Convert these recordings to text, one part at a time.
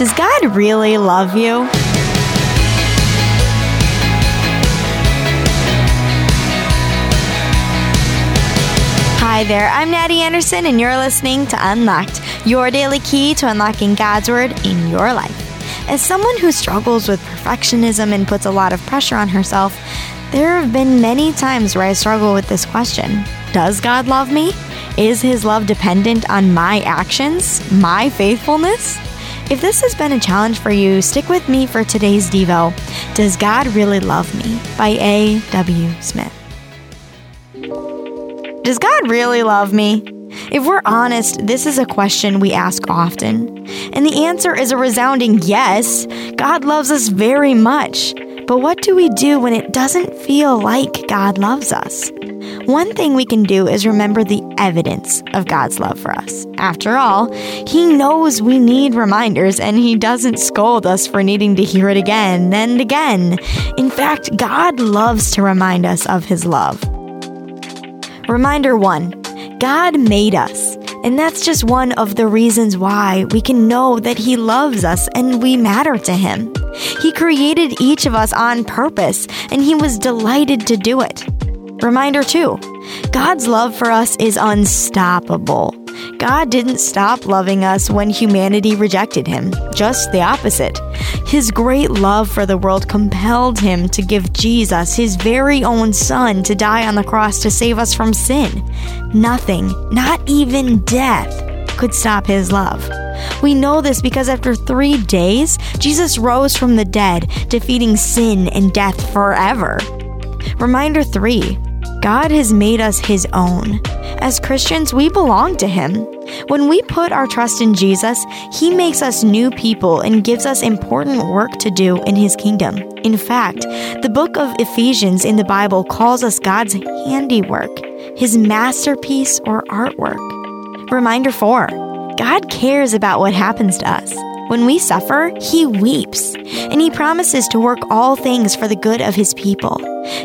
Does God really love you? Hi there, I'm Natty Anderson, and you're listening to Unlocked, your daily key to unlocking God's Word in your life. As someone who struggles with perfectionism and puts a lot of pressure on herself, there have been many times where I struggle with this question Does God love me? Is His love dependent on my actions, my faithfulness? If this has been a challenge for you, stick with me for today's Devo Does God Really Love Me? by A.W. Smith. Does God really love me? If we're honest, this is a question we ask often. And the answer is a resounding yes. God loves us very much. But what do we do when it doesn't feel like God loves us? One thing we can do is remember the evidence of God's love for us. After all, He knows we need reminders and He doesn't scold us for needing to hear it again and again. In fact, God loves to remind us of His love. Reminder one God made us. And that's just one of the reasons why we can know that He loves us and we matter to Him. He created each of us on purpose, and He was delighted to do it. Reminder two God's love for us is unstoppable. God didn't stop loving us when humanity rejected him, just the opposite. His great love for the world compelled him to give Jesus, his very own son, to die on the cross to save us from sin. Nothing, not even death, could stop his love. We know this because after three days, Jesus rose from the dead, defeating sin and death forever. Reminder three God has made us his own. As Christians, we belong to him. When we put our trust in Jesus, he makes us new people and gives us important work to do in his kingdom. In fact, the book of Ephesians in the Bible calls us God's handiwork, his masterpiece or artwork. Reminder 4 God cares about what happens to us. When we suffer, He weeps, and He promises to work all things for the good of His people.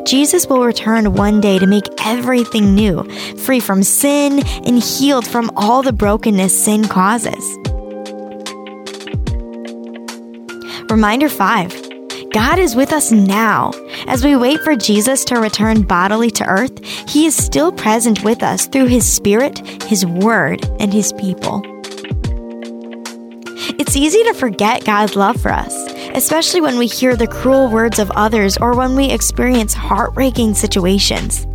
Jesus will return one day to make everything new, free from sin and healed from all the brokenness sin causes. Reminder 5 God is with us now. As we wait for Jesus to return bodily to earth, He is still present with us through His Spirit, His Word, and His people. It's easy to forget God's love for us, especially when we hear the cruel words of others or when we experience heartbreaking situations.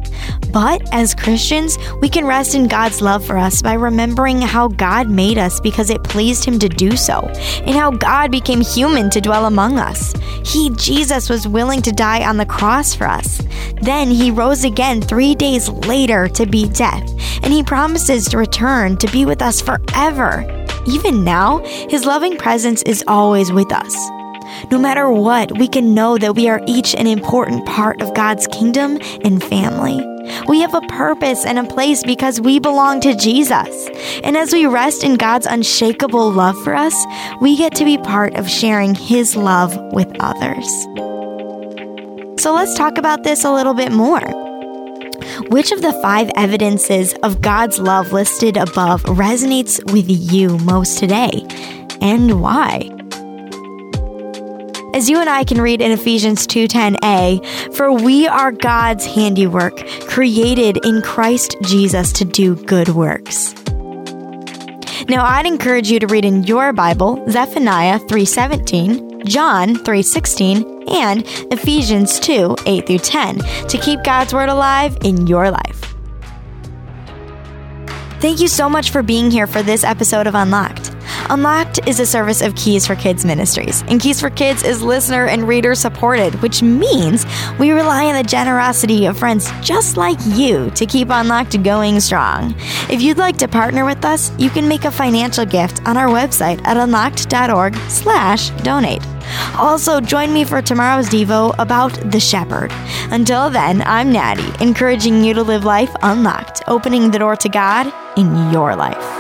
But as Christians, we can rest in God's love for us by remembering how God made us because it pleased Him to do so, and how God became human to dwell among us. He, Jesus, was willing to die on the cross for us. Then He rose again three days later to beat death, and He promises to return to be with us forever. Even now, His loving presence is always with us. No matter what, we can know that we are each an important part of God's kingdom and family. We have a purpose and a place because we belong to Jesus. And as we rest in God's unshakable love for us, we get to be part of sharing His love with others. So let's talk about this a little bit more. Which of the five evidences of God's love listed above resonates with you most today, and why? As you and I can read in Ephesians 2:10a, for we are God's handiwork, created in Christ Jesus to do good works. Now, I'd encourage you to read in your Bible Zephaniah 3:17, John 3:16, and Ephesians 2 8 through 10 to keep God's Word alive in your life. Thank you so much for being here for this episode of Unlocked. Unlocked is a service of Keys for Kids Ministries, and Keys for Kids is listener and reader supported, which means we rely on the generosity of friends just like you to keep Unlocked going strong. If you'd like to partner with us, you can make a financial gift on our website at unlocked.org/donate. Also, join me for tomorrow's Devo about the shepherd. Until then, I'm Natty, encouraging you to live life unlocked, opening the door to God in your life.